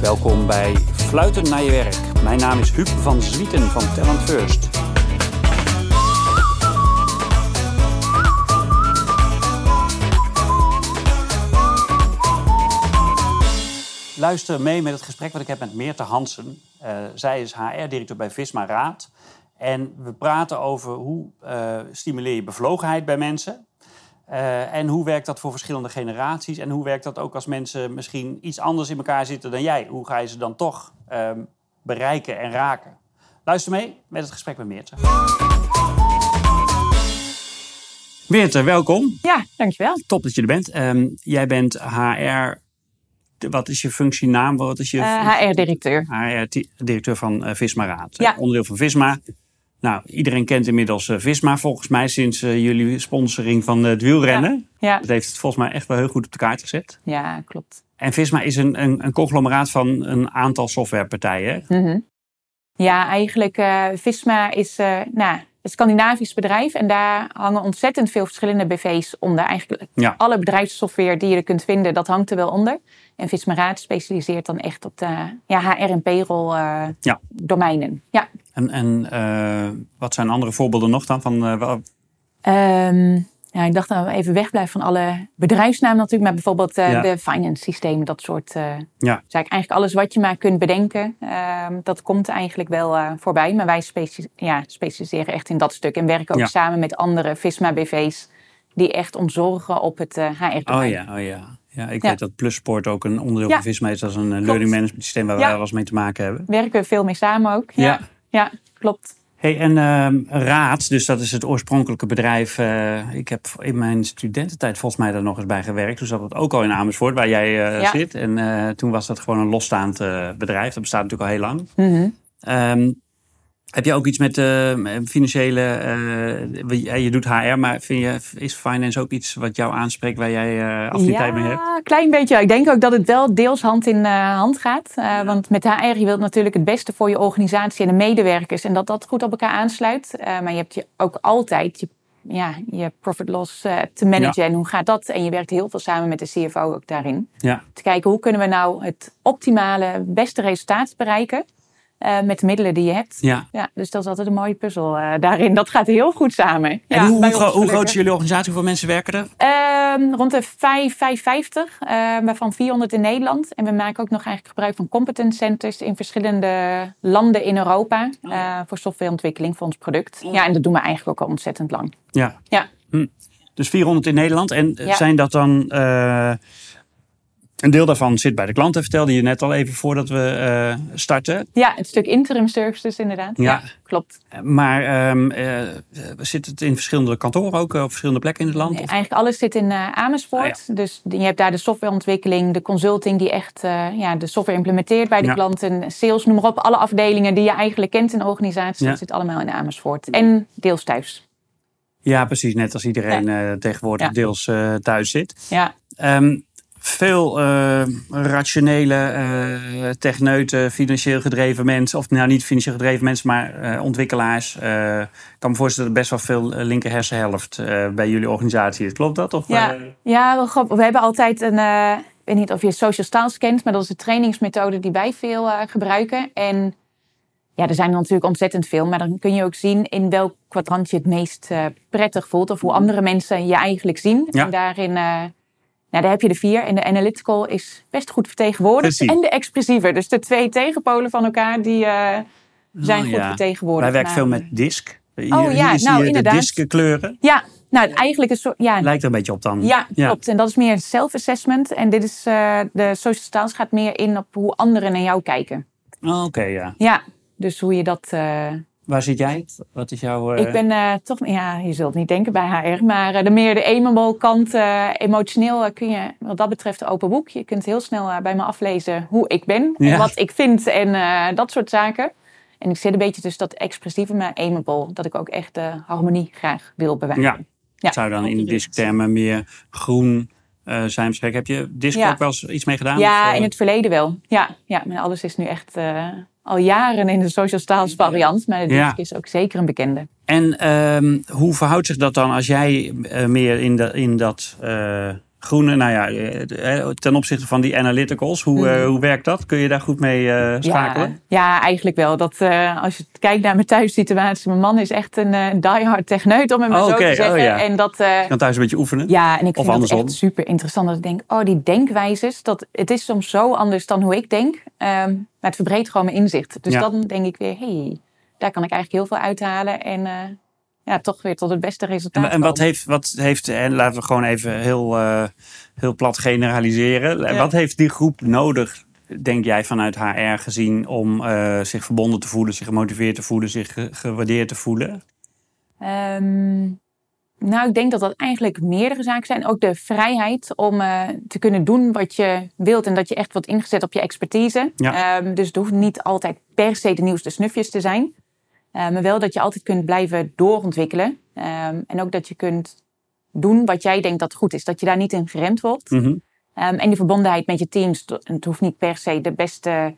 Welkom bij Fluiten naar je werk. Mijn naam is Huub van Zwieten van Talent First. Luister mee met het gesprek wat ik heb met Meerte Hansen. Uh, zij is HR-directeur bij Visma Raad. En we praten over hoe uh, stimuleer je bevlogenheid bij mensen. Uh, en hoe werkt dat voor verschillende generaties? En hoe werkt dat ook als mensen misschien iets anders in elkaar zitten dan jij? Hoe ga je ze dan toch uh, bereiken en raken? Luister mee met het gesprek met Meerte. Meerte, welkom. Ja, dankjewel. Top dat je er bent. Um, jij bent HR. Wat is je functienaam? Wat is je uh, HR-directeur. HR-directeur van uh, Visma Raad. Ja. Onderdeel van Visma. Nou, iedereen kent inmiddels uh, Visma volgens mij sinds uh, jullie sponsoring van uh, het wielrennen. Ja, ja. Dat heeft het volgens mij echt wel heel goed op de kaart gezet. Ja, klopt. En Visma is een, een, een conglomeraat van een aantal softwarepartijen. Mm -hmm. Ja, eigenlijk Visma is nou, een Scandinavisch bedrijf en daar hangen ontzettend veel verschillende BV's onder. Eigenlijk ja. alle bedrijfssoftware die je er kunt vinden, dat hangt er wel onder. En Visma Raad specialiseert dan echt op de ja, HR en payroll ja. domeinen. Ja. En, en uh, wat zijn andere voorbeelden nog dan? Van, uh, um, ja, ik dacht dat we even wegblijven van alle bedrijfsnamen natuurlijk. Maar bijvoorbeeld uh, ja. de finance systeem, dat soort uh, ja. Dus eigenlijk alles wat je maar kunt bedenken. Uh, dat komt eigenlijk wel voorbij. Maar wij speci ja, specialiseren echt in dat stuk. En werken ook samen met andere Visma BV's. Die echt ontzorgen op het HR. Oh ja, oh ja. Ja, ik weet dat Plusport ook een onderdeel van Visma is. Dat is een learning management systeem waar wij wel eens mee te maken hebben. Werken we veel mee samen ook. ja ja klopt. Hey, en uh, Raad, dus dat is het oorspronkelijke bedrijf. Uh, ik heb in mijn studententijd volgens mij daar nog eens bij gewerkt. Toen zat het ook al in Amersfoort, waar jij uh, ja. zit. En uh, toen was dat gewoon een losstaand bedrijf. Dat bestaat natuurlijk al heel lang. Mm -hmm. um, heb je ook iets met uh, financiële. Uh, je doet HR, maar vind je, is finance ook iets wat jou aanspreekt waar jij uh, affiniteit ja, mee hebt? Ja, een klein beetje. Ik denk ook dat het wel deels hand in hand gaat. Ja. Want met HR, je wilt natuurlijk het beste voor je organisatie en de medewerkers. En dat dat goed op elkaar aansluit. maar je hebt je ook altijd je, ja, je profit loss te managen. Ja. En hoe gaat dat? En je werkt heel veel samen met de CFO ook daarin. Ja. Te kijken hoe kunnen we nou het optimale, beste resultaat bereiken. Uh, met de middelen die je hebt. Ja. ja dus dat is altijd een mooie puzzel uh, daarin. Dat gaat heel goed samen. En ja, hoe, hoe, hoe groot is jullie organisatie? Hoeveel mensen werken er? Uh, rond de 5, 550, waarvan 400 in Nederland. En we maken ook nog eigenlijk gebruik van competence centers in verschillende landen in Europa. Oh. voor softwareontwikkeling voor ons product. Oh. Ja, en dat doen we eigenlijk ook al ontzettend lang. Ja. ja. Hm. Dus 400 in Nederland. En zijn dat dan een deel daarvan zit bij de klant, dat vertelde je net al even voordat we uh, starten. Ja, het stuk interim services inderdaad. Ja, ja klopt. Maar um, uh, zit het in verschillende kantoren ook, op verschillende plekken in het land? Nee, eigenlijk alles zit in uh, Amersfoort. Ah, ja. Dus je hebt daar de softwareontwikkeling, de consulting die echt ja, de software implementeert bij de ja. klanten. Sales, noem maar op. Alle afdelingen die je eigenlijk kent in de organisatie, dat zit allemaal in Amersfoort. En deels thuis. Ja, precies. Net als iedereen tegenwoordig deels thuis zit. Ja. Um, veel uh, rationele, uh, techneuten, financieel gedreven mensen, of nou niet financieel gedreven mensen, maar uh, ontwikkelaars. ik kan me voorstellen dat best wel veel linker hersenhelft bij jullie organisatie is. Klopt dat? Of, ja, ja wel grappig. We hebben altijd een, ik weet niet of je social styles kent, maar dat is de trainingsmethode die wij veel gebruiken. En ja, er zijn er natuurlijk ontzettend veel, maar dan kun je ook zien in welk kwadrant je het meest prettig voelt of hoe andere mensen je eigenlijk zien. Ja. En daarin nou, daar heb je de vier. En de analytical is best goed vertegenwoordigd. Precies. En de expressieve. Dus de twee tegenpolen van elkaar, die uh, zijn oh, goed ja. vertegenwoordigd. Wij werken veel met disk. Hier, oh ja, hier nou je inderdaad. de diskkleuren. Ja, nou eigenlijk een soort... Ja, Lijkt er een beetje op dan. Ja, klopt. En dat is meer self-assessment. En dit is, uh, de social styles gaat meer in op hoe anderen naar jou kijken. Oh, Oké, okay, ja. Ja, dus hoe je dat... Uh, Waar zit jij? Wat is jouw... Uh... Ik ben uh, toch, ja, je zult niet denken bij HR, maar uh, de meer de amiable kant, emotioneel kun je wat dat betreft open boek. Je kunt heel snel bij me aflezen hoe ik ben ja. en wat ik vind en dat soort zaken. En ik zit een beetje tussen dat expressieve, maar amiable, dat ik ook echt de harmonie graag wil bewijzen. Ja, ja. zou dan in disktermen meer groen uh, zijn. Heb je disc ja. ook wel eens iets mee gedaan? Ja, of, uh... in het verleden wel. Ja, ja maar alles is nu echt uh, al jaren in de social styles variant. Maar de ja. is ook zeker een bekende. En um, hoe verhoudt zich dat dan als jij meer in, de, in dat groene, nou ja, eh, ten opzichte van die analyticals, hoe, uh, hoe werkt dat? Kun je daar goed mee uh, schakelen? Ja, ja, eigenlijk wel. Dat, uh, als je kijkt naar mijn thuissituatie, mijn man is echt een diehard techneut, om het maar oh, zo te zeggen. Oh, ja. en dat, je kan thuis een beetje oefenen? Ja, en ik vind het echt super interessant. Dat ik denk, oh, die denkwijzes, dat, het is soms zo anders dan hoe ik denk. Um, maar het verbreedt gewoon mijn inzicht. Dus dan denk ik weer, hey, daar kan ik eigenlijk heel veel uithalen. En ja, toch weer tot het beste resultaat. En, en wat heeft, wat heeft, en laten we gewoon even heel, uh, heel plat generaliseren. Wat heeft die groep nodig, denk jij, vanuit HR gezien om uh, zich verbonden te voelen, zich gemotiveerd te voelen, zich gewaardeerd te voelen? Um, nou, ik denk dat dat eigenlijk meerdere zaken zijn. Ook de vrijheid om uh, te kunnen doen wat je wilt en dat je echt wordt ingezet op je expertise. Ja. Um, dus het hoeft niet altijd per se de nieuwste snufjes te zijn. Uh, maar wel dat je altijd kunt blijven doorontwikkelen. Um, en ook dat je kunt doen wat jij denkt dat goed is. Dat je daar niet in geremd wordt. Mm -hmm. um, en die verbondenheid met je teams. Het hoeft niet per se de beste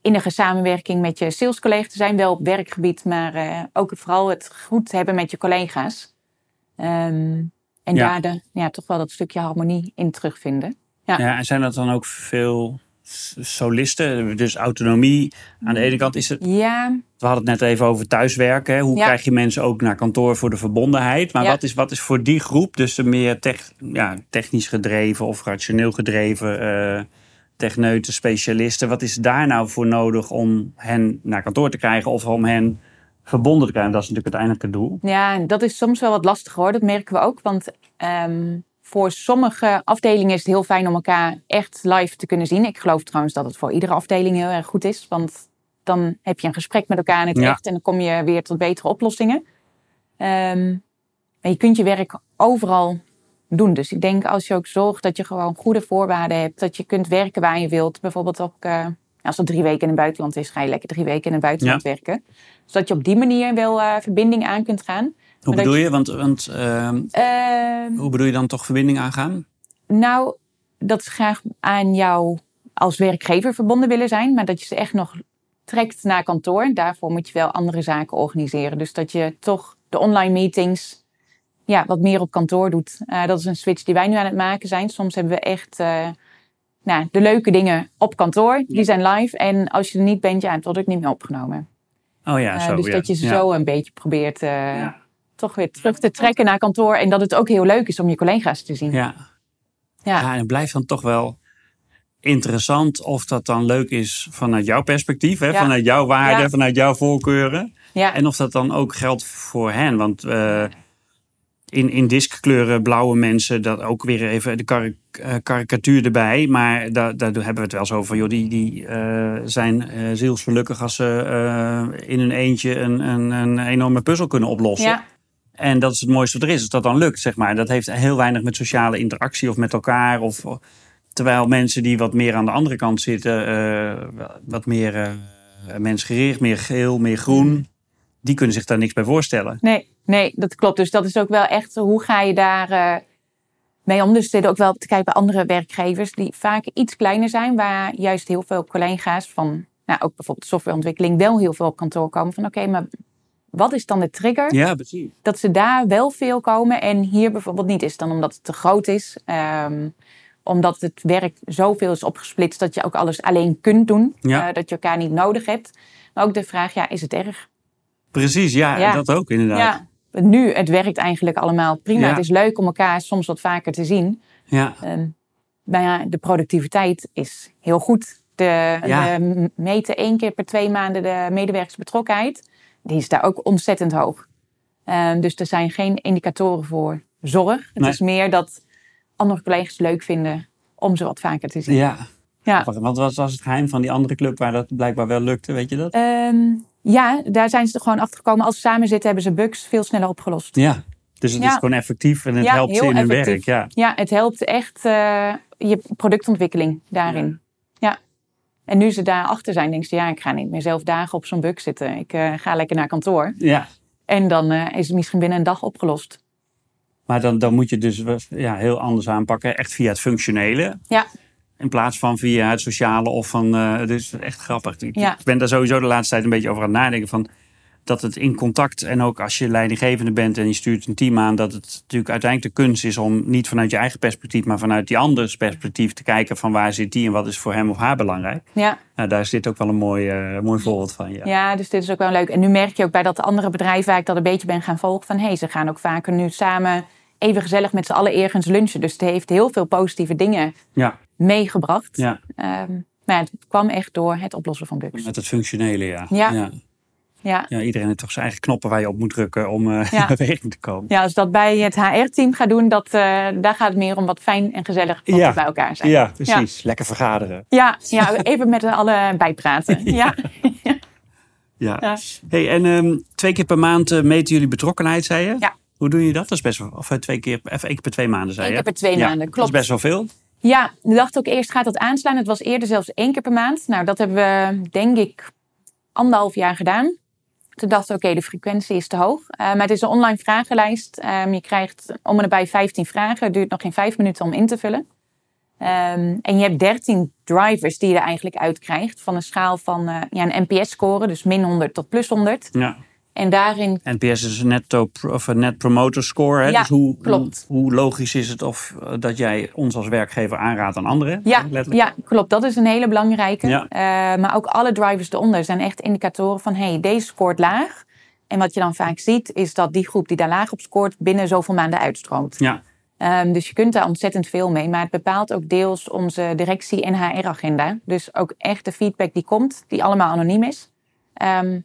innige samenwerking met je salescollega's te zijn. Wel op werkgebied, maar uh, ook vooral het goed hebben met je collega's. Um, en ja. daar de, ja, toch wel dat stukje harmonie in terugvinden. Ja. ja, en zijn dat dan ook veel solisten, dus autonomie. Aan de ene kant is het. Ja. We hadden het net even over thuiswerken. Hoe krijg je mensen ook naar kantoor voor de verbondenheid? Maar wat, is, wat is voor die groep, dus de meer tech, ja, technisch gedreven of rationeel gedreven uh, techneuten, specialisten, wat is daar nou voor nodig om hen naar kantoor te krijgen of om hen verbonden te krijgen? Dat is natuurlijk uiteindelijk het doel. Ja, dat is soms wel wat lastig hoor. Dat merken we ook. Want um, voor sommige afdelingen is het heel fijn om elkaar echt live te kunnen zien. Ik geloof trouwens dat het voor iedere afdeling heel erg goed is. Want dan heb je een gesprek met elkaar in het echt en dan kom je weer tot betere oplossingen. Um, maar je kunt je werk overal doen. Dus ik denk als je ook zorgt dat je gewoon goede voorwaarden hebt, dat je kunt werken waar je wilt. Bijvoorbeeld ook uh, als het drie weken in het buitenland is, ga je lekker drie weken in het buitenland werken. Zodat je op die manier wel uh, verbinding aan kunt gaan. Hoe bedoel je? Want, want uh, hoe bedoel je dan toch verbinding aangaan? Nou, dat ze graag aan jou als werkgever verbonden willen zijn, maar dat je ze echt nog trekt naar kantoor. Daarvoor moet je wel andere zaken organiseren. Dus dat je toch de online meetings ja, wat meer op kantoor doet. Uh, dat is een switch die wij nu aan het maken zijn. Soms hebben we echt uh, nou, de leuke dingen op kantoor. Die zijn live. En als je er niet bent, ja, het wordt ook niet meer opgenomen. Oh ja, zo, Dus ja. dat je ze zo een beetje probeert ja toch weer terug te trekken naar kantoor. En dat het ook heel leuk is om je collega's te zien. Ja, ja. ja en het blijft dan toch wel interessant of dat dan leuk is vanuit jouw perspectief, hè? vanuit jouw waarden, vanuit jouw voorkeuren. Ja. En of dat dan ook geldt voor hen. Want uh, in, in diskkleuren blauwe mensen, dat ook weer even de uh, karikatuur erbij. Maar daar, daar hebben we het wel eens over. Joh, die die uh, zijn zielsgelukkig als ze in hun eentje een, een, een enorme puzzel kunnen oplossen. Ja. En dat is het mooiste wat er is, als dat dan lukt, zeg maar. Dat heeft heel weinig met sociale interactie of met elkaar. Of, terwijl mensen die wat meer aan de andere kant zitten, uh, wat meer uh, mensgericht, meer geel, meer groen, die kunnen zich daar niks bij voorstellen. Nee, nee, dat klopt. Dus dat is ook wel echt, hoe ga je daar uh, mee om? Dus dit ook wel te kijken bij andere werkgevers die vaak iets kleiner zijn, waar juist heel veel collega's van, nou, ook bijvoorbeeld softwareontwikkeling, wel heel veel op kantoor komen van oké, maar wat is dan de trigger? Ja, precies. Dat ze daar wel veel komen en hier bijvoorbeeld niet is. Dan omdat het te groot is. Um, omdat het werk zoveel is opgesplitst dat je ook alles alleen kunt doen. Ja. Uh, dat je elkaar niet nodig hebt. Maar ook de vraag, ja, is het erg? Precies, ja, ja. dat ook inderdaad. Ja. Nu, het werkt eigenlijk allemaal prima. Het is leuk om elkaar soms wat vaker te zien. Ja. Um, ja, de productiviteit is heel goed. De, de meten één keer per twee maanden de medewerkersbetrokkenheid die is daar ook ontzettend hoog. Um, dus er zijn geen indicatoren voor zorg. Het is meer dat andere collega's leuk vinden om ze wat vaker te zien. Ja. ja. Wat was, was het geheim van die andere club waar dat blijkbaar wel lukte, weet je dat? Um, ja, daar zijn ze er gewoon achter gekomen. Als ze samen zitten, hebben ze bugs veel sneller opgelost. Ja, dus het is gewoon effectief en het helpt ze in hun werk. Ja. ja, het helpt echt uh, je productontwikkeling daarin. En nu ze daar achter zijn, denken ze, ja, ik ga niet meer zelf dagen op zo'n bug zitten. Ik uh, ga lekker naar kantoor. Ja. En dan uh, is het misschien binnen een dag opgelost. Maar dan, dan moet je dus ja, heel anders aanpakken, echt via het functionele. Ja. In plaats van via het sociale of van, uh, dus echt grappig. Ik, ja. ik ben daar sowieso de laatste tijd een beetje over aan het nadenken van, dat het in contact en ook als je leidinggevende bent en je stuurt een team aan, dat het natuurlijk uiteindelijk de kunst is om niet vanuit je eigen perspectief, maar vanuit die andere perspectief te kijken van waar zit die en wat is voor hem of haar belangrijk. Ja. Nou, daar is dit ook wel een mooi, uh, mooi voorbeeld van. Ja. ja, dus dit is ook wel leuk. En nu merk je ook bij dat andere bedrijf waar ik dat een beetje ben gaan volgen van hé, hey, ze gaan ook vaker nu samen even gezellig met z'n allen ergens lunchen. Dus het heeft heel veel positieve dingen ja. meegebracht. Ja. Um, maar het kwam echt door het oplossen van bugs. Met het functionele, ja. ja. Ja. Ja, iedereen heeft toch zijn eigen knoppen waar je op moet drukken om uh, ja. in beweging te komen. Ja, als dat bij het HR-team gaat doen, dat, uh, daar gaat het meer om wat fijn en gezellig ja. bij elkaar zijn. Ja, precies. Lekker vergaderen. Ja, ja even met alle bijpraten. Ja. ja. Hey, en um, twee keer per maand uh, meten jullie betrokkenheid, zei je? Ja. Hoe doen je dat? Dat is best wel, of twee keer, even één keer per twee maanden, zei je? Eén keer per twee maanden, klopt. Dat is best wel veel. Ja, we dachten ook eerst gaat dat aanslaan. Het was eerder zelfs één keer per maand. Nou, dat hebben we denk ik anderhalf jaar gedaan. Toen dachten we, oké, de frequentie is te hoog. Uh, maar het is een online vragenlijst. Um, je krijgt om en nabij 15 vragen. Het duurt nog geen vijf minuten om in te vullen. Um, en je hebt 13 drivers die je er eigenlijk uit krijgt. Van een schaal van uh, ja, een NPS-score, dus min 100 tot plus 100. Ja. En daarin. NPS is een netto of een net promoter score. Hè? Ja, dus hoe, klopt. Hoe, logisch is het of eh, dat jij ons als werkgever aanraadt aan anderen? Ja, ja klopt. Dat is een hele belangrijke. Ja. Uh, maar ook alle drivers eronder zijn echt indicatoren van hey, deze scoort laag. En wat je dan vaak ziet, is dat die groep die daar laag op scoort, binnen zoveel maanden uitstroomt. Ja. Um, dus je kunt daar ontzettend veel mee. Maar het bepaalt ook deels onze directie- en HR-agenda. Dus ook echt de feedback die komt, die allemaal anoniem is. Um,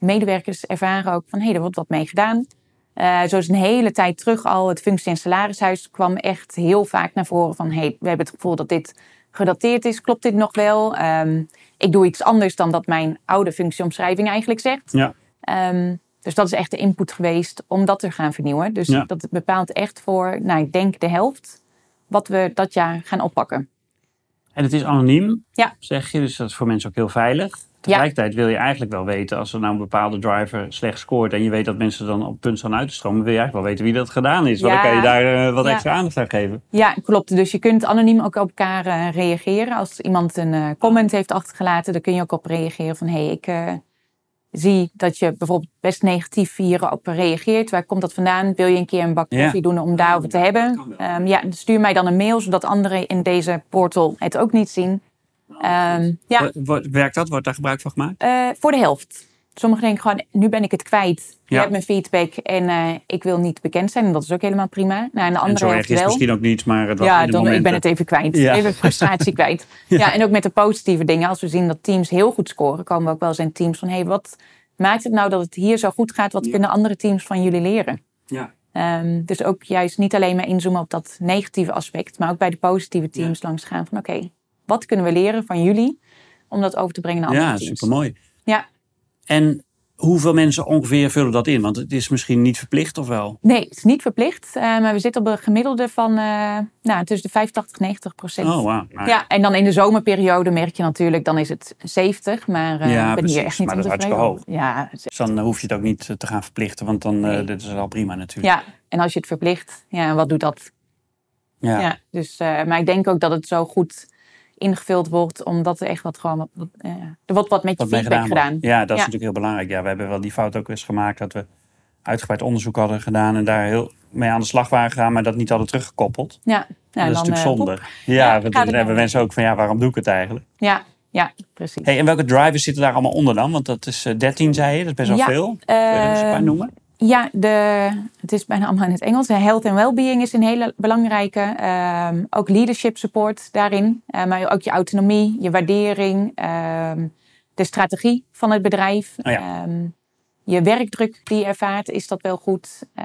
medewerkers ervaren ook van hé, hey, er wordt wat mee gedaan. Uh, zo is een hele tijd terug al het functie- en salarishuis kwam echt heel vaak naar voren van hey, we hebben het gevoel dat dit gedateerd is. Klopt dit nog wel? Um, ik doe iets anders dan dat mijn oude functieomschrijving eigenlijk zegt. Ja. Um, dus dat is echt de input geweest om dat te gaan vernieuwen. Dus ja. dat bepaalt echt voor, nou, ik denk de helft, wat we dat jaar gaan oppakken. En het is anoniem, ja. zeg je, dus dat is voor mensen ook heel veilig. Tegelijkertijd wil je eigenlijk wel weten, als er nou een bepaalde driver slecht scoort en je weet dat mensen dan op punt staan uit te stromen, wil je eigenlijk wel weten wie dat gedaan is. Want dan kan je daar uh, wat extra aandacht aan geven. Ja, klopt. Dus je kunt anoniem ook op elkaar uh, reageren. Als iemand een uh, comment heeft achtergelaten, dan kun je ook op reageren van hé, hey, ik zie dat je bijvoorbeeld best negatief hierop reageert. Waar komt dat vandaan? Wil je een keer een bak koffie doen om daarover te hebben? Um, ja, stuur mij dan een mail, zodat anderen in deze portal het ook niet zien. Um, ja. Werkt dat? Wordt daar gebruik van gemaakt? Uh, voor de helft. Sommigen denken gewoon, nu ben ik het kwijt. Je hebt mijn feedback en uh, ik wil niet bekend zijn. En dat is ook helemaal prima. Nou, en de andere en misschien ook niet, maar het was Ja, dan, ik ben het even kwijt. Ja. Even frustratie kwijt. Ja. ja. en ook met de positieve dingen. Als we zien dat teams heel goed scoren, komen we ook wel zijn teams van... hé, hey, wat maakt het nou dat het hier zo goed gaat? Wat kunnen andere teams van jullie leren? Ja. Um, dus ook juist niet alleen maar inzoomen op dat negatieve aspect... maar ook bij de positieve teams langs gaan van... oké, wat kunnen we leren van jullie om dat over te brengen naar andere ja, teams? Ja, supermooi. Ja. En hoeveel mensen ongeveer vullen dat in? Want het is misschien niet verplicht of wel? Nee, het is niet verplicht. Uh, maar we zitten op een gemiddelde van uh, nou, tussen de 85 en 90 procent. Oh, wow. Ja, en dan in de zomerperiode merk je natuurlijk, dan is het 70. Maar uh, ja, ben hier echt niet maar dat is hartstikke hoog. Ja, dus dan hoef je het ook niet te gaan verplichten, want dan nee. dit is al prima natuurlijk. Ja, en als je het verplicht, ja, wat doet dat? Ja. ja dus, maar ik denk ook dat het zo goed ingevuld wordt, omdat er echt wat gewoon wat, uh, er wordt wat met je feedback gedaan. Ja, dat is natuurlijk heel belangrijk. Ja, we hebben wel die fout ook eens gemaakt dat we uitgebreid onderzoek hadden gedaan en daar heel mee aan de slag waren gegaan, maar dat niet hadden teruggekoppeld. Ja, ja dat is natuurlijk uh, zonde. Ja, ja dan hebben mensen ook van ja, waarom doe ik het eigenlijk? Ja, ja, precies. Hey, en welke drivers zitten daar allemaal onder dan? Want dat is 13, eh, zei je, dat is best wel veel. Kun je er een paar noemen? Ja, de, het is bijna allemaal in het Engels. Health and well-being is een hele belangrijke. Um, ook leadership support daarin. Uh, maar ook je autonomie, je waardering, um, de strategie van het bedrijf. Oh ja. um, je werkdruk die je ervaart, is dat wel goed? Uh,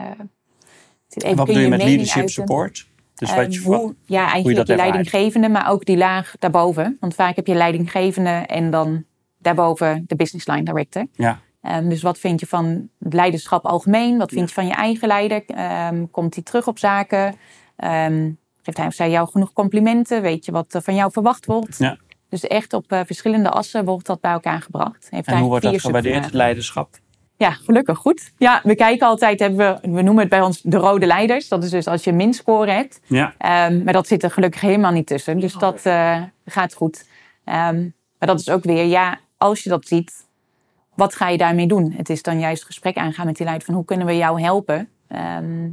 even, wat bedoel je, met leadership support? Dus wat je, hoe, ja, eigenlijk je, je leidinggevende, maar ook die laag daarboven. Want vaak heb je leidinggevende en dan daarboven de business line director. Ja. Um, dus wat vind je van het leiderschap algemeen? Wat vind je van je eigen leider? Um, komt hij terug op zaken? Um, geeft hij of zij jou genoeg complimenten? Weet je wat er van jou verwacht wordt? Ja. Dus echt op uh, verschillende assen wordt dat bij elkaar gebracht. Heeft en hoe wordt dat gewaardeerd, leiderschap? Ja, gelukkig goed. Ja, we kijken altijd, hebben we, we noemen het bij ons de rode leiders. Dat is dus als je een minscore hebt. Ja. maar dat zit er gelukkig helemaal niet tussen. Dus dat uh, gaat goed. maar dat is ook weer, ja, als je dat ziet, wat ga je daarmee doen? Het is dan juist gesprek aangaan met die leider van hoe kunnen we jou helpen? Ehm,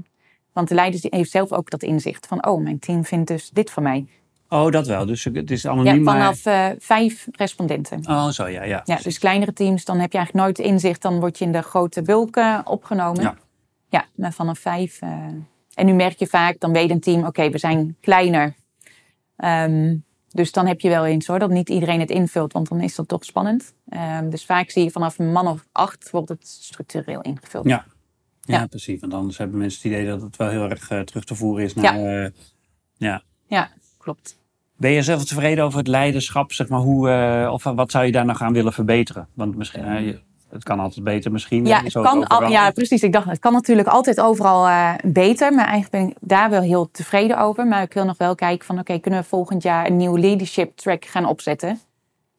want de leider heeft zelf ook dat inzicht van, oh, mijn team vindt dus dit van mij. Oh, dat wel. Dus het is anoniem. Ja, vanaf uh, vijf respondenten. Oh, zo ja, ja. Ja, dus kleinere teams, dan heb je eigenlijk nooit inzicht. Dan word je in de grote bulken opgenomen. Ja. Ja, maar vanaf vijf. Uh, en nu merk je vaak, dan weet een team, oké, we zijn kleiner. Um, dus dan heb je wel eens hoor, dat niet iedereen het invult, want dan is dat toch spannend. Um, dus vaak zie je vanaf een man of acht wordt het structureel ingevuld. Ja, ja, ja. precies. Want anders hebben mensen het idee dat het wel heel erg uh, terug te voeren is naar... Ja. ja. ja, klopt. Ben je zelf tevreden over het leiderschap? Zeg maar, hoe, uh, of wat zou je daar nog aan willen verbeteren? Want misschien, uh, het kan altijd beter misschien. Ja, het kan al, ja, precies. Ik dacht, het kan natuurlijk altijd overal uh, beter. Maar eigenlijk ben ik daar wel heel tevreden over. Maar ik wil nog wel kijken van, oké, kunnen we volgend jaar een nieuw leadership track gaan opzetten?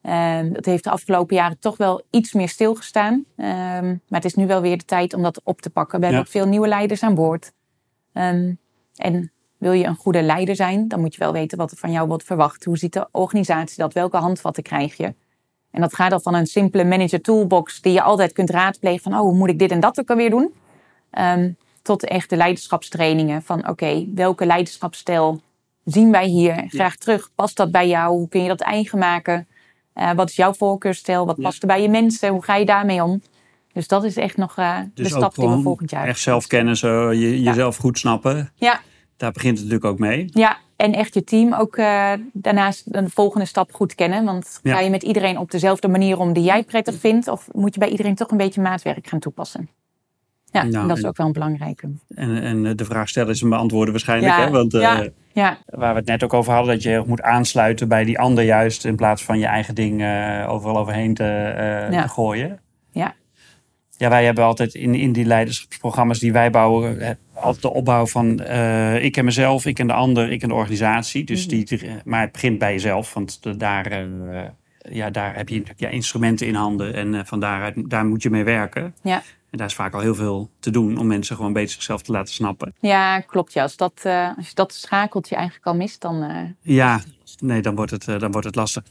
Um, dat heeft de afgelopen jaren toch wel iets meer stilgestaan. Um, maar het is nu wel weer de tijd om dat op te pakken. We hebben ook veel nieuwe leiders aan boord. Um, en wil je een goede leider zijn, dan moet je wel weten wat er van jou wordt verwacht. Hoe ziet de organisatie dat? Welke handvatten krijg je? En dat gaat al van een simpele manager toolbox die je altijd kunt raadplegen van, oh, hoe moet ik dit en dat ook alweer doen? Um, tot echte leiderschapstrainingen van, oké, welke leiderschapsstijl zien wij hier graag terug? Past dat bij jou? Hoe kun je dat eigen maken? Uh, wat is jouw voorkeurstijl? Wat past er bij je mensen? Hoe ga je daarmee om? Dus dat is echt nog uh, de stap die we volgend jaar Echt zelfkennis, uh, je, jezelf goed snappen. Ja. Daar begint het natuurlijk ook mee. Ja, en echt je team ook uh, daarnaast een volgende stap goed kennen. Want ga je met iedereen op dezelfde manier om die jij prettig vindt? Of moet je bij iedereen toch een beetje maatwerk gaan toepassen? Ja, nou, en dat is ook wel een belangrijke. En, en eh, de vraag stellen is een beantwoorden waarschijnlijk. Hè? Want uh, ja, ja. waar we het net ook over hadden, dat je moet aansluiten bij die ander juist. In plaats van je eigen ding uh, overal overheen te, te gooien. Ja. Ja, wij hebben altijd in, in die leiderschapsprogramma's die wij bouwen, altijd de opbouw van uh, ik en mezelf, ik en de ander, ik en de organisatie. Dus mhm. die, maar het begint bij jezelf, want de, daar, uh, ja, daar heb je ja, instrumenten in handen en uh, van daaruit, daar moet je mee werken. Ja. En daar is vaak al heel veel te doen om mensen gewoon beter zichzelf te laten snappen. Ja, klopt. Ja. Als, dat, als je dat schakeltje eigenlijk al mist, dan. ja, nee, dan wordt het, dan wordt het lastig.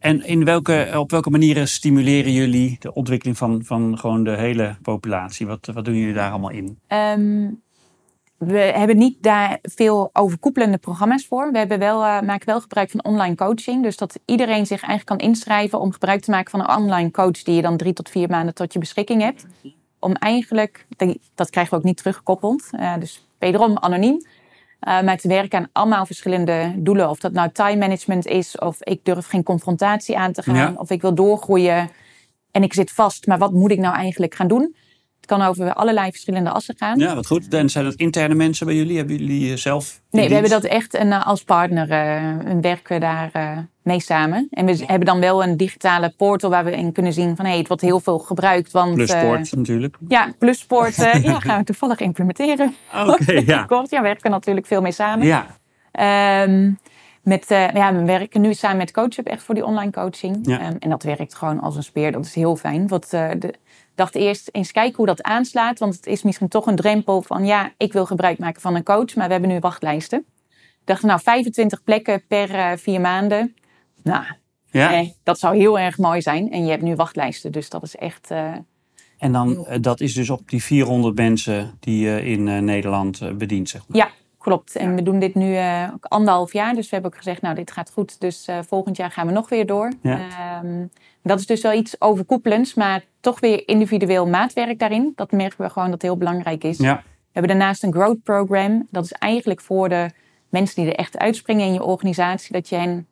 En in welke, op welke manieren stimuleren jullie de ontwikkeling van, van gewoon de hele populatie? Wat, wat doen jullie daar allemaal in? Um, we hebben niet daar veel overkoepelende programma's voor. We hebben wel, uh, maken wel gebruik van online coaching. Dus dat iedereen zich eigenlijk kan inschrijven om gebruik te maken van een online coach die je dan drie tot vier maanden tot je beschikking hebt. Om eigenlijk, dat krijgen we ook niet teruggekoppeld, uh, dus wederom anoniem. Uh, maar te werken aan allemaal verschillende doelen. Of dat nou time management is, of ik durf geen confrontatie aan te gaan, of ik wil doorgroeien en ik zit vast, maar wat moet ik nou eigenlijk gaan doen? Kan over allerlei verschillende assen gaan. Ja, wat goed. En zijn dat interne mensen bij jullie? Hebben jullie eh, zelf? Nee, we hebben dat echt een, eh, als partner. Uh, werken we daar uh, mee samen. En we hebben dan wel een digitale portal waar we in kunnen zien van hé, hey, het wordt heel veel gebruikt. Want, Plusport natuurlijk. Ja, Plusport ja, gaan we toevallig implementeren. Oké, ja. Kort, ja, we werken natuurlijk veel mee samen. Ja. Um, met, ja, we werken nu samen met CoachUp echt voor die online coaching. Ja. Um, en dat werkt gewoon als een speer. Dat is heel fijn. Wat de, dacht eerst eens kijken hoe dat aanslaat. Want het is misschien toch een drempel van ja, ik wil gebruik maken van een coach, maar we hebben nu wachtlijsten. Ik dacht nou 25 plekken per uh, vier maanden. Nou, ja? eh, dat zou heel erg mooi zijn. En je hebt nu wachtlijsten, dus dat is echt. Uh, en dan, dat is dus op die 400 mensen die je in Nederland bedient, zeg maar. Ja, Klopt. En we doen dit nu uh, anderhalf jaar. Dus we hebben ook gezegd, nou, dit gaat goed. Dus uh, volgend jaar gaan we nog weer door. Ja. Um, dat is dus wel iets overkoepelends, maar toch weer individueel maatwerk daarin. Dat merken we gewoon dat heel belangrijk is. Ja. We hebben daarnaast een growth program. Dat is eigenlijk voor de mensen die er echt uitspringen in je organisatie. Dat je hen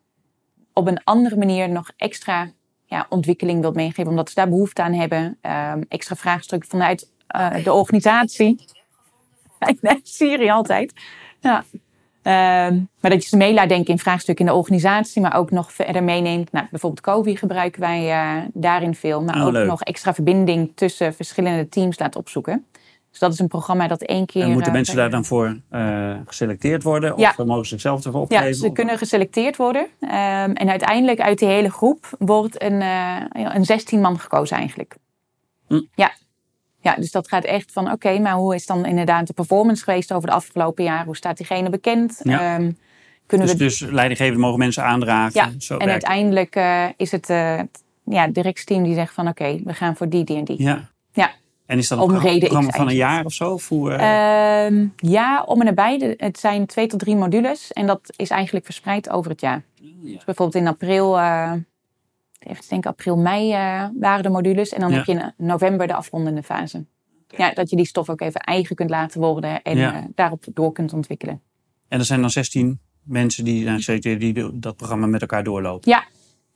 op een andere manier nog extra ja, ontwikkeling wilt meegeven. Omdat ze daar behoefte aan hebben. Um, extra vraagstukken vanuit uh, de organisatie. Nee, Siri altijd. Ja. Uh, maar dat je ze mee laat denken in vraagstukken in de organisatie, maar ook nog verder meeneemt. Nou, bijvoorbeeld COVID gebruiken wij uh, daarin veel, maar oh, ook nog extra verbinding tussen verschillende teams laat opzoeken. Dus dat is een programma dat één keer. En moeten uh, mensen daar dan voor uh, geselecteerd worden? Of ja. mogen ze zichzelf ervoor opgeven? Ja, ze kunnen geselecteerd worden. Um, en uiteindelijk uit die hele groep wordt een, een 16 man gekozen eigenlijk. Hm. Ja, ja, dus dat gaat echt van, oké, maar hoe is dan inderdaad de performance geweest over de afgelopen jaren? Hoe staat diegene bekend? Ja. Um, kunnen dus, we... dus leidinggevenden mogen mensen aandragen? Ja, Zo en uiteindelijk uh, is het uh, ja, directieteam die zegt van oké, we gaan voor die, die en die. Ja. ja. En is dat een programma van een jaar of zo? Voor, uh... ja, om en nabij. Het zijn twee tot drie modules. En dat is eigenlijk verspreid over het jaar. Oh, ja. Dus bijvoorbeeld in april, uh, even denken, april, mei uh, waren de modules. En dan heb je in november de afrondende fase. Ja, dat je die stof ook even eigen kunt laten worden en ja. daarop door kunt ontwikkelen. En er zijn dan 16 mensen die, die dat programma met elkaar doorlopen? Ja,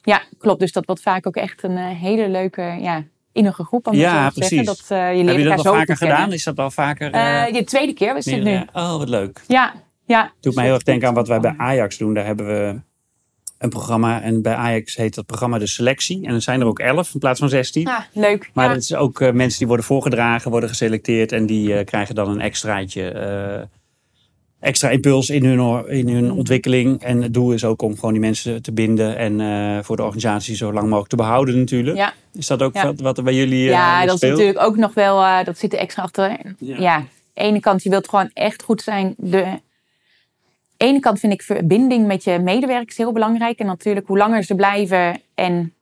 ja, klopt. Dus dat wordt vaak ook echt een hele leuke ja, innige groep. Om ja, te precies. Dat, uh, je Heb je dat al vaker gedaan? Is dat al vaker? Uh, uh, de tweede keer was het nu. Oh, wat leuk. Ja, ja. Doet mij heel erg denken aan wat wij bij Ajax doen. Daar hebben we een programma. En bij Ajax heet dat programma de selectie. En er zijn er ook elf in plaats van zestien. Ah, leuk. Maar ja. het is ook mensen die worden voorgedragen, worden geselecteerd. En die krijgen dan een extraatje extra impuls in hun, in hun ontwikkeling. En het doel is ook om gewoon die mensen te binden en uh, voor de organisatie zo lang mogelijk te behouden natuurlijk. Ja. Is dat ook wat, wat, er bij jullie uh, Ja, dat is natuurlijk ook nog wel, uh, dat zit er extra achter. Ja. ja, aan de ene kant, je wilt gewoon echt goed zijn. De ene kant vind ik verbinding met je medewerkers heel belangrijk. En natuurlijk, hoe langer ze blijven en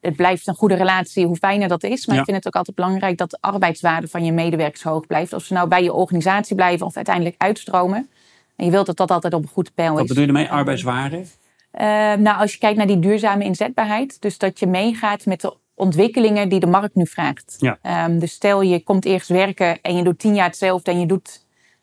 het blijft een goede relatie, hoe fijner dat is. Maar ik vind het ook altijd belangrijk dat de arbeidswaarde van je medewerkers hoog blijft. Of ze nou bij je organisatie blijven of uiteindelijk uitstromen. En je wilt dat dat altijd op een goed peil is. Wat bedoel je ermee, arbeidswaarde? Uh, nou, als je kijkt naar die duurzame inzetbaarheid. Dus dat je meegaat met de ontwikkelingen die de markt nu vraagt. Ja. Um, dus stel je komt eerst werken en je doet tien jaar hetzelfde en je doet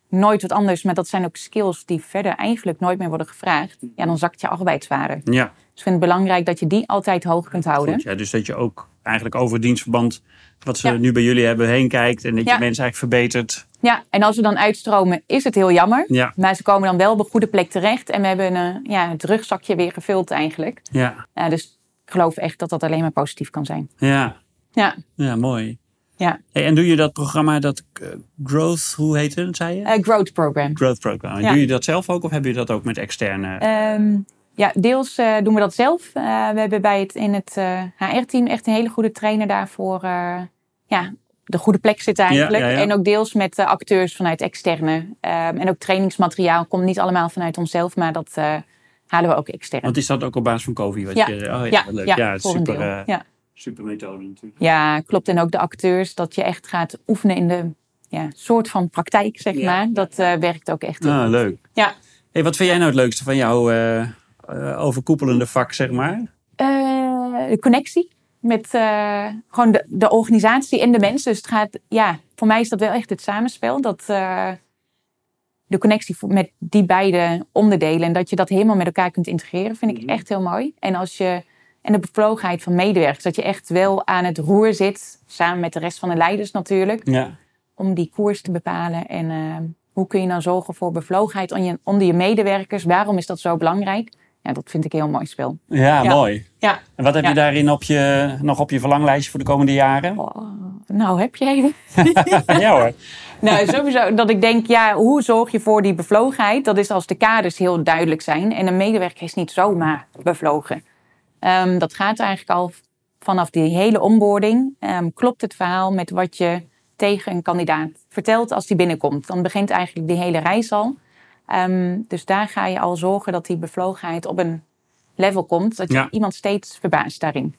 nooit wat anders. Maar dat zijn ook skills die verder eigenlijk nooit meer worden gevraagd. Ja, dan zakt je arbeidswaarde. Ja. Dus ik vind het belangrijk dat je die altijd hoog kunt houden. Goed, ja, dus dat je ook eigenlijk over dienstverband, wat ze nu bij jullie hebben, heen kijkt. En dat je mensen eigenlijk verbetert. Ja, en als we dan uitstromen, is het heel jammer. Ja. Maar ze komen dan wel op een goede plek terecht. En we hebben een, ja, het rugzakje weer gevuld eigenlijk. Ja. dus ik geloof echt dat dat alleen maar positief kan zijn. Ja. Ja. Ja, mooi. Ja. En doe je dat programma, dat uh, Growth, hoe heet het, zei je? Uh, growth Program. Growth Program. Ja. Doe je dat zelf ook of heb je dat ook met externe? Um, ja, deels uh, doen we dat zelf. Uh, we hebben bij het, in het HR-team echt een hele goede trainer daarvoor. ja, de goede plek zitten eigenlijk. Ja, ja, ja. En ook deels met acteurs vanuit externe. Um, en ook trainingsmateriaal komt niet allemaal vanuit onszelf, maar dat halen we ook extern. Want is dat ook op basis van COVID? Wat ja. Je, oh, ja, leuk. Ja, ja, super, ja. Super methode natuurlijk. Ja, klopt. En ook de acteurs, dat je echt gaat oefenen in de ja, soort van praktijk, zeg maar. Dat werkt ook echt. Ah, leuk. Ja. Hey, wat vind jij nou het leukste van jouw uh, uh, overkoepelende vak, zeg maar? Uh, de connectie met gewoon de, de, organisatie en de mensen. Dus het gaat, ja, voor mij is dat wel echt het samenspel. Dat de connectie met die beide onderdelen en dat je dat helemaal met elkaar kunt integreren, vind ik echt heel mooi. En als je en de bevlogenheid van medewerkers, dat je echt wel aan het roer zit, samen met de rest van de leiders natuurlijk, ja. om die koers te bepalen en hoe kun je nou zorgen voor bevlogenheid onder je, onder je medewerkers? Waarom is dat zo belangrijk? Ja, dat vind ik een heel mooi spel. Ja, mooi. Ja. En wat heb ja. je daarin op je, nog op je verlanglijstje voor de komende jaren? Oh, nou, heb je even. ja hoor. nou, sowieso dat ik denk, ja, hoe zorg je voor die bevlogenheid? Dat is als de kaders heel duidelijk zijn. En een medewerker is niet zomaar bevlogen. Um, dat gaat eigenlijk al vanaf die hele onboarding. Um, klopt het verhaal met wat je tegen een kandidaat vertelt als die binnenkomt. Dan begint eigenlijk die hele reis al. Um, dus daar ga je al zorgen dat die bevlogenheid op een level komt. Dat je Ja. iemand steeds verbaast daarin.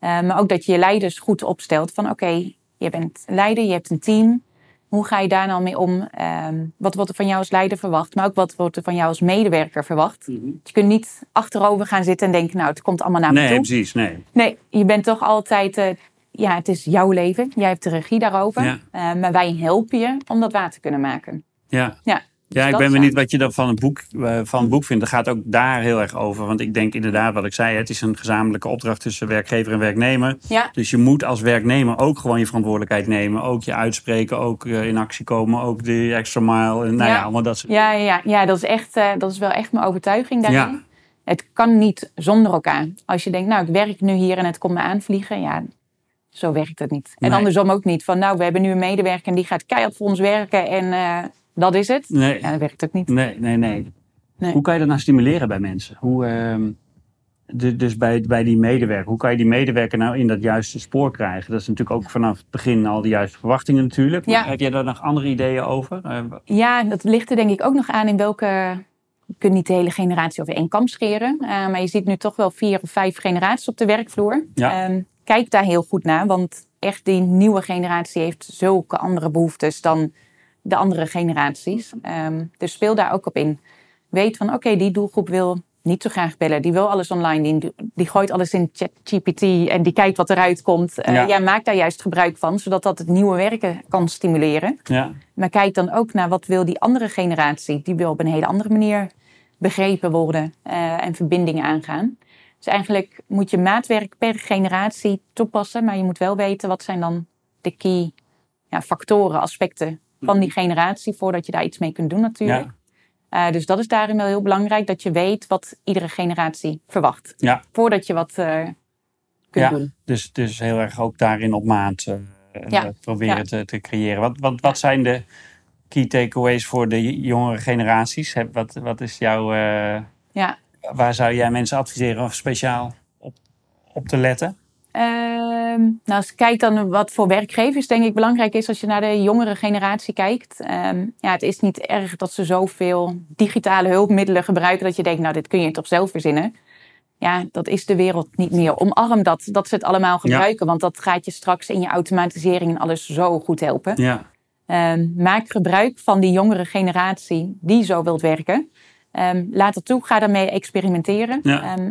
Maar ook dat je je leiders goed opstelt. Van oké, je bent leider, je hebt een team. Hoe ga je daar nou mee om? Um, wat wordt er van jou als leider verwacht? Maar ook wat wordt er van jou als medewerker verwacht? Je kunt niet achterover gaan zitten en denken... nou, het komt allemaal naar me Nee, toe. precies. Nee. Nee, je bent toch altijd... eh, ja, het is jouw leven. Jij hebt de regie daarover. Ja. Eh, maar wij helpen je om dat waar te kunnen maken. Ja. Ja, Ja, ik ben benieuwd wat je dan van het, boek, eh, van het boek vindt. Dat gaat ook daar heel erg over. Want ik denk inderdaad, wat ik zei, het is een gezamenlijke opdracht tussen werkgever en werknemer. Ja. Dus je moet als werknemer ook gewoon je verantwoordelijkheid nemen. Ook je uitspreken, ook eh, in actie komen, ook de extra mile. En, nou ja, Ja. allemaal dat soort Ja, ja, ja, ja dat, is echt, eh, dat is wel echt mijn overtuiging daarin. Ja. Het kan niet zonder elkaar. Als je denkt, nou, ik werk nu hier en het komt me aanvliegen. Ja, zo werkt het niet. En Nee. andersom ook niet. Van, nou, we hebben nu een medewerker en die gaat keihard voor ons werken en dat is het. Nee. Ja, dat werkt ook niet. Nee, nee, nee. Nee. Hoe kan je dat nou stimuleren bij mensen? Hoe, ehm, de- dus bij, bij die medewerker, hoe kan je die medewerker nou in dat juiste spoor krijgen? Dat is natuurlijk ook vanaf het begin al de juiste verwachtingen natuurlijk. Ja. Heb jij daar nog andere ideeën over? Eh, Ja, dat ligt er denk ik ook nog aan in welke je kunt niet de hele generatie over één kam scheren. Uh, maar je ziet nu toch wel vier of vijf generaties op de werkvloer. Um, kijk daar heel goed naar, want echt die nieuwe generatie heeft zulke andere behoeftes dan de andere generaties. Um, dus speel daar ook op in. Weet van oké, die doelgroep wil niet zo graag bellen. Die wil alles online. Die, die gooit alles in ChatGPT en die kijkt wat eruit komt. Uh, ja. maak daar juist gebruik van, zodat dat het nieuwe werken kan stimuleren. Ja. Maar kijk dan ook naar wat wil die andere generatie. Die wil op een hele andere manier begrepen worden uh, en verbindingen aangaan. Dus eigenlijk moet je maatwerk per generatie toepassen, maar je moet wel weten wat zijn dan de key ja, factoren, aspecten van die generatie voordat je daar iets mee kunt doen natuurlijk. Ja. Uh, dus dat is daarin wel heel belangrijk, dat je weet wat iedere generatie verwacht. Ja. Voordat je wat uh, kunt ja, doen. Dus, dus heel erg ook daarin op maat uh, ja. proberen te, te creëren. Wat, wat, wat zijn de key takeaways voor de jongere generaties? Wat, wat is jouw... ja. Waar zou jij mensen adviseren of speciaal op, op te letten? Ehm, nou, als je kijkt dan wat voor werkgevers denk ik belangrijk is als je naar de jongere generatie kijkt. Ehm, ja, het is niet erg dat ze zoveel digitale hulpmiddelen gebruiken dat je denkt, nou, dit kun je toch zelf verzinnen. Ja, dat is de wereld niet meer. Omarm dat, dat ze het allemaal gebruiken, want dat gaat je straks in je automatisering en alles zo goed helpen. Ja. Ehm, maak gebruik van die jongere generatie die zo wilt werken. laat het toe, ga daarmee experimenteren.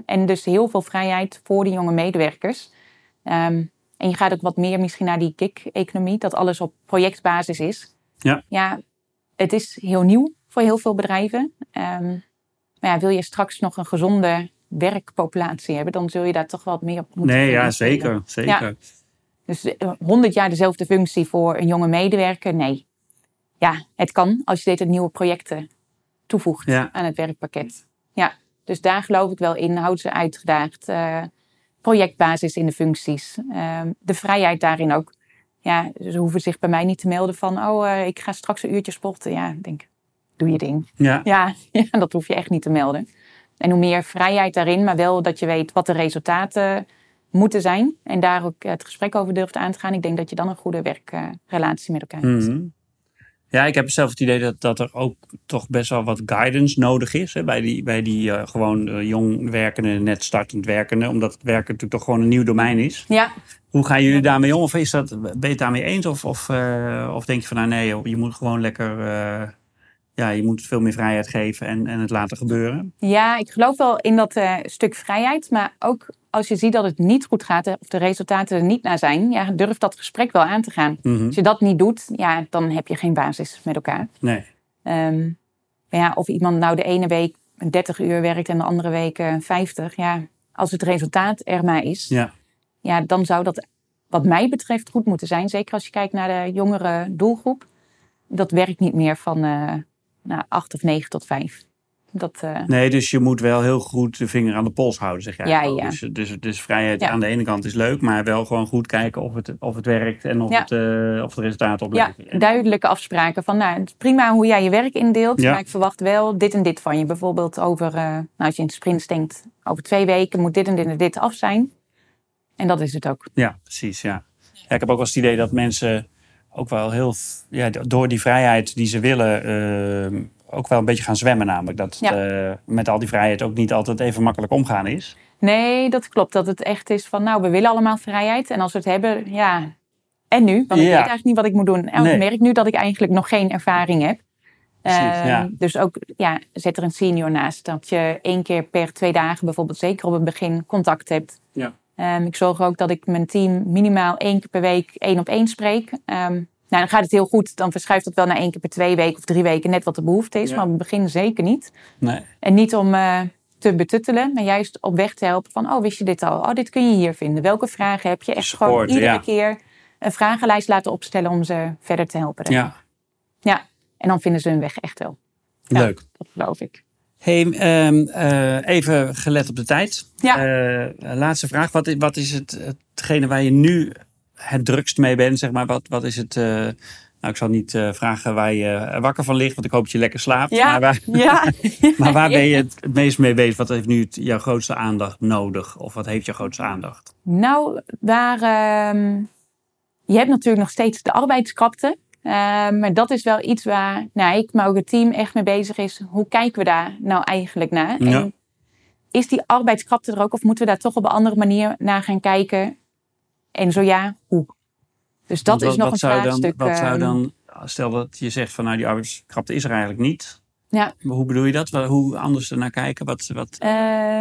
en dus heel veel vrijheid voor die jonge medewerkers. Ehm, en je gaat ook wat meer misschien naar die gig-economie, dat alles op projectbasis is. Ja. ja, het is heel nieuw voor heel veel bedrijven. Um, maar ja, wil je straks nog een gezonde werkpopulatie hebben, dan zul je daar toch wat meer op moeten Nee, ja, zeker. zeker. Ja. Dus 100 eh, jaar dezelfde functie voor een jonge medewerker? Nee. Ja, het kan als je dit nieuwe projecten toevoegt aan het werkpakket. Ja, dus daar geloof ik wel in. Houd ze uitgedaagd. Uh, projectbasis in de functies. Ehm, de vrijheid daarin ook. Ja, ze hoeven zich bij mij niet te melden van, oh, uh, ik ga straks een uurtje sporten. Ja, denk, doe je ding. Ja. ja. Ja, dat hoef je echt niet te melden. En hoe meer vrijheid daarin, maar wel dat je weet wat de resultaten moeten zijn. En daar ook het gesprek over durft aan te gaan. Ik denk dat je dan een goede werkrelatie met elkaar hebt. Mm ja, ik heb zelf het idee dat, dat er ook toch best wel wat guidance nodig is. Hè, bij die, bij die uh, gewoon uh, jong werkende, net startend werkende. Omdat het werken natuurlijk toch gewoon een nieuw domein is. Ja. Hoe gaan jullie daarmee om? Of is dat, ben je het daarmee eens? Of, of, uh, of denk je van nou nee, je moet gewoon lekker ja, je moet veel meer vrijheid geven en, en het laten gebeuren. Ja, ik geloof wel in dat uh, stuk vrijheid. Maar ook als je ziet dat het niet goed gaat of de resultaten er niet naar zijn, ja, durf dat gesprek wel aan te gaan. Mhm. Als je dat niet doet, ja, dan heb je geen basis met elkaar. Nee. Um, ja, of iemand nou de ene week 30 uur werkt en de andere week 50. Ja, als het resultaat er maar is, ja. Ja, dan zou dat wat mij betreft goed moeten zijn. Zeker als je kijkt naar de jongere doelgroep. Dat werkt niet meer van uh, nou, acht of negen tot vijf. Dat, uh... Nee, dus je moet wel heel goed de vinger aan de pols houden, zeg jij. Ja, ja. Dus, dus, dus vrijheid aan de ene kant is leuk, maar wel gewoon goed kijken of het, of het werkt en of, het, uh, of het resultaat oplevert. Ja, duidelijke afspraken van, nou, het is prima hoe jij je werk indeelt, maar ik verwacht wel dit en dit van je. Bijvoorbeeld over, uh, nou, als je in sprints denkt, over twee weken moet dit en dit en dit af zijn. En dat is het ook. Ja, precies, ja. ja ik heb ook wel het idee dat mensen ook wel heel, ja, door die vrijheid die ze willen, uh, ook wel een beetje gaan zwemmen. Namelijk dat ja. uh, met al die vrijheid ook niet altijd even makkelijk omgaan is. Nee, dat klopt. Dat het echt is van, nou, we willen allemaal vrijheid. En als we het hebben, ja, en nu? Want ik weet eigenlijk niet wat ik moet doen. En ik merk nu dat ik eigenlijk nog geen ervaring heb. Precies, uh, ja. Dus ook, ja, zet er een senior naast. Dat je één keer per twee dagen bijvoorbeeld, zeker op het begin, contact hebt. Ja. Um, ik zorg ook dat ik mijn team minimaal één keer per week één op één spreek. Um, nou, dan gaat het heel goed. Dan verschuift het wel naar één keer per twee weken of drie weken, net wat de behoefte is. Maar op het begin zeker niet. Nee. En niet om uh, te betuttelen, maar juist op weg te helpen van, oh, wist je dit al? Oh, dit kun je hier vinden. Welke vragen heb je? Echt gewoon iedere ja. keer een vragenlijst laten opstellen om ze verder te helpen. Ja. Ja, en dan vinden ze hun weg echt wel. Leuk. dat geloof ik. Hey, um, uh, even gelet op de tijd. Ja. Uh, laatste vraag. Wat is, wat is het, hetgene waar je nu het drukst mee bent? Zeg maar? wat, wat is het... Uh, nou, ik zal niet vragen waar je wakker van ligt, want ik hoop dat je lekker slaapt. Ja. Maar, waar, ja. maar waar ben je het, het meest mee bezig? Wat heeft nu jouw grootste aandacht nodig? Of wat heeft jouw grootste aandacht? Nou, waar... Um, je hebt natuurlijk nog steeds de arbeidskrapte. maar dat is wel iets waar nou, ik, maar ook het team echt mee bezig is. Hoe kijken we daar nou eigenlijk naar? En is die arbeidskrapte er ook of moeten we daar toch op een andere manier naar gaan kijken? En zo ja, hoe? Dus dat is nog een vraagstuk. Dan, wat zou ehm, dan, stel dat je zegt van nou die arbeidskrapte is er eigenlijk niet. Ja. Maar hoe bedoel je dat? Hoe anders ernaar kijken? Wat, wat... Uh,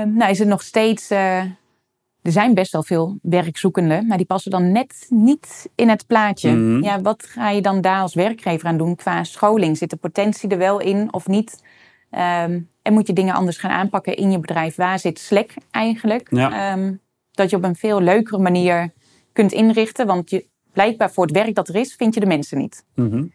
nou is het nog steeds... Uh, er zijn best wel veel werkzoekenden, maar die passen dan net niet in het plaatje. Mhm. Ja, wat ga je dan daar als werkgever aan doen qua scholing? Zit de potentie er wel in of niet? Um, en moet je dingen anders gaan aanpakken in je bedrijf? Waar zit Slack eigenlijk? Ja. Um, dat je op een veel leukere manier kunt inrichten. Want je, blijkbaar voor het werk dat er is, vind je de mensen niet. Mm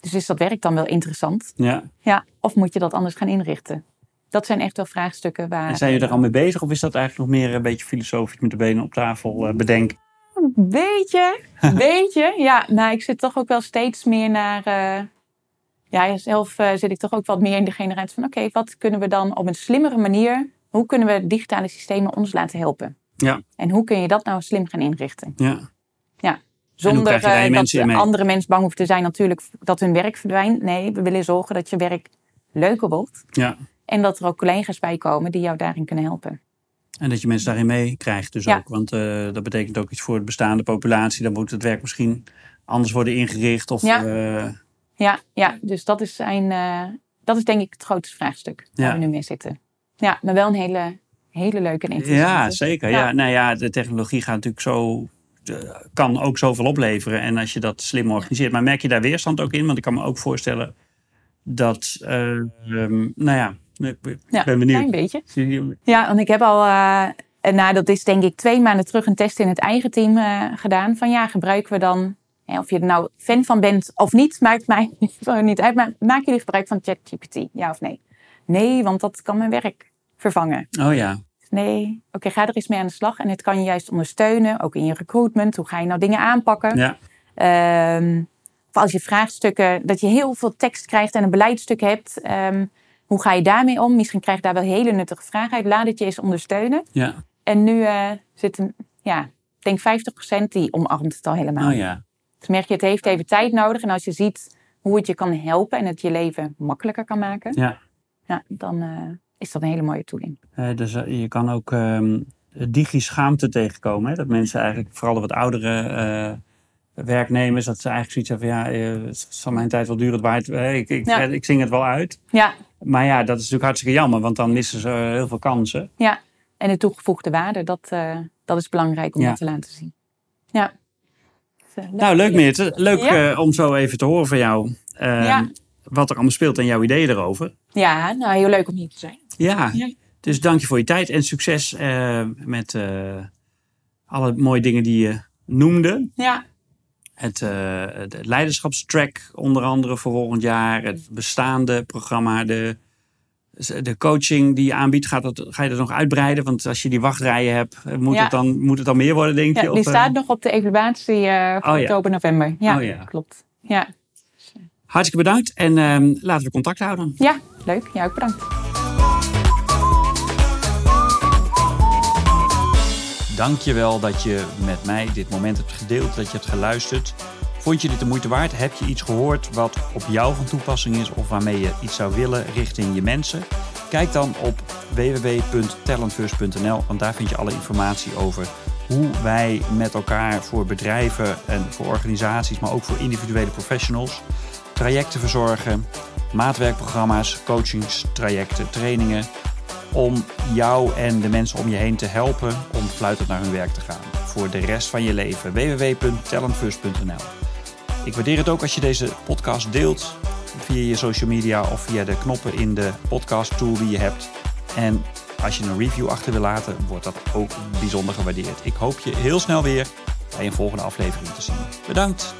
dus is dat werk dan wel interessant? Ja. ja. Of moet je dat anders gaan inrichten? Dat zijn echt wel vraagstukken waar. En zijn je er al mee bezig of is dat eigenlijk nog meer een beetje filosofisch met de benen op tafel uh, bedenken? Een beetje, beetje. Ja, nou, ik zit toch ook wel steeds meer naar. Uh, ja, zelf uh, zit ik toch ook wat meer in de generatie van: oké, wat kunnen we dan op een slimmere manier. Hoe kunnen we digitale systemen ons laten helpen? Ja. En hoe kun je dat nou slim gaan inrichten? Ja. Ja. Zonder uh, dat andere mensen bang hoeven te zijn natuurlijk dat hun werk verdwijnt. Nee, we willen zorgen dat je werk leuker wordt. Ja. En dat er ook collega's bij komen die jou daarin kunnen helpen. En dat je mensen daarin meekrijgt dus ook. Want uh, dat betekent ook iets voor de bestaande populatie. Dan moet het werk misschien anders worden ingericht. Of, ja. Uh... ja, ja, dus dat is, een, dat is denk ik het grootste vraagstuk waar we nu mee zitten. Ja, maar wel een hele, hele leuke en interessante. Ja, zeker. Ja. ja. nou ja, de technologie gaat natuurlijk zo kan ook zoveel opleveren. En als je dat slim organiseert. Maar merk je daar weerstand ook in? Want ik kan me ook voorstellen dat, uh, nou ja, ik ben benieuwd. Een beetje. Ja, want ik heb al, uh, nou dat is denk ik twee maanden terug een test in het eigen team uh, gedaan. Van ja, gebruiken we dan, of je er nou fan van bent of niet, maakt mij niet uit. Maar maken jullie gebruik van ChatGPT, ja of nee? Nee, want dat kan mijn werk vervangen. Oh ja. Nee, oké, ga er eens mee aan de slag. En het kan je juist ondersteunen, ook in je recruitment. Hoe ga je nou dingen aanpakken? Ja. Um, of als je vraagstukken, dat je heel veel tekst krijgt en een beleidstuk hebt. Um, hoe ga je daarmee om? Misschien krijg je daar wel hele nuttige vragen uit. Laat het je eens ondersteunen. Ja. En nu uh, zit een, ja, ik denk 50% die omarmt het al helemaal. Oh, ja. Dus merk je, het heeft even tijd nodig. En als je ziet hoe het je kan helpen en het je leven makkelijker kan maken, ja. Ja, dan, uh, is dat een hele mooie tooling. Uh, dus uh, je kan ook um, digi-schaamte tegenkomen. Hè? Dat mensen eigenlijk, vooral de wat oudere uh, werknemers, dat ze eigenlijk zoiets hebben van ja, het zal mijn tijd wel duren, het waait, ik, ik, ja. ik, zing het wel uit. Ja. Maar ja, dat is natuurlijk hartstikke jammer, want dan missen ze heel veel kansen. Ja, en de toegevoegde waarde, dat, dat is belangrijk om ja. dat te laten zien. Ja. nou, leuk Meerte. Leuk om zo even te horen van jou. Ehm, ja wat er allemaal speelt en jouw ideeën erover. Ja, nou heel leuk om hier te zijn. Ja, dus dank je voor je tijd en succes uh, met uh, alle mooie dingen die je noemde. Ja. Het, uh, de leiderschapstrack onder andere voor volgend jaar. Het bestaande programma. De, de coaching die je aanbiedt, gaat dat, ga je dat nog uitbreiden? Want als je die wachtrijen hebt, moet, het, dan, moet het dan meer worden, denk ja, je? Die staat nog op de evaluatie voor oh, oktober, november. Ja, oh, ja, klopt. Ja. Hartstikke bedankt en uh, laten we contact houden. Ja, leuk. Ja, ook bedankt. Dankjewel dat je met mij dit moment hebt gedeeld, dat je hebt geluisterd. Vond je dit de moeite waard? Heb je iets gehoord wat op jou van toepassing is of waarmee je iets zou willen richting je mensen? Kijk dan op www.talentfirst.nl, want daar vind je alle informatie over hoe wij met elkaar voor bedrijven en voor organisaties, maar ook voor individuele professionals, trajecten verzorgen, maatwerkprogramma's, coachingstrajecten, trainingen. Om jou en de mensen om je heen te helpen om fluitend naar hun werk te gaan. Voor de rest van je leven. www.talentfirst.nl Ik waardeer het ook als je deze podcast deelt via je social media of via de knoppen in de podcast tool die je hebt. En als je een review achter wil laten, wordt dat ook bijzonder gewaardeerd. Ik hoop je heel snel weer bij een volgende aflevering te zien. Bedankt!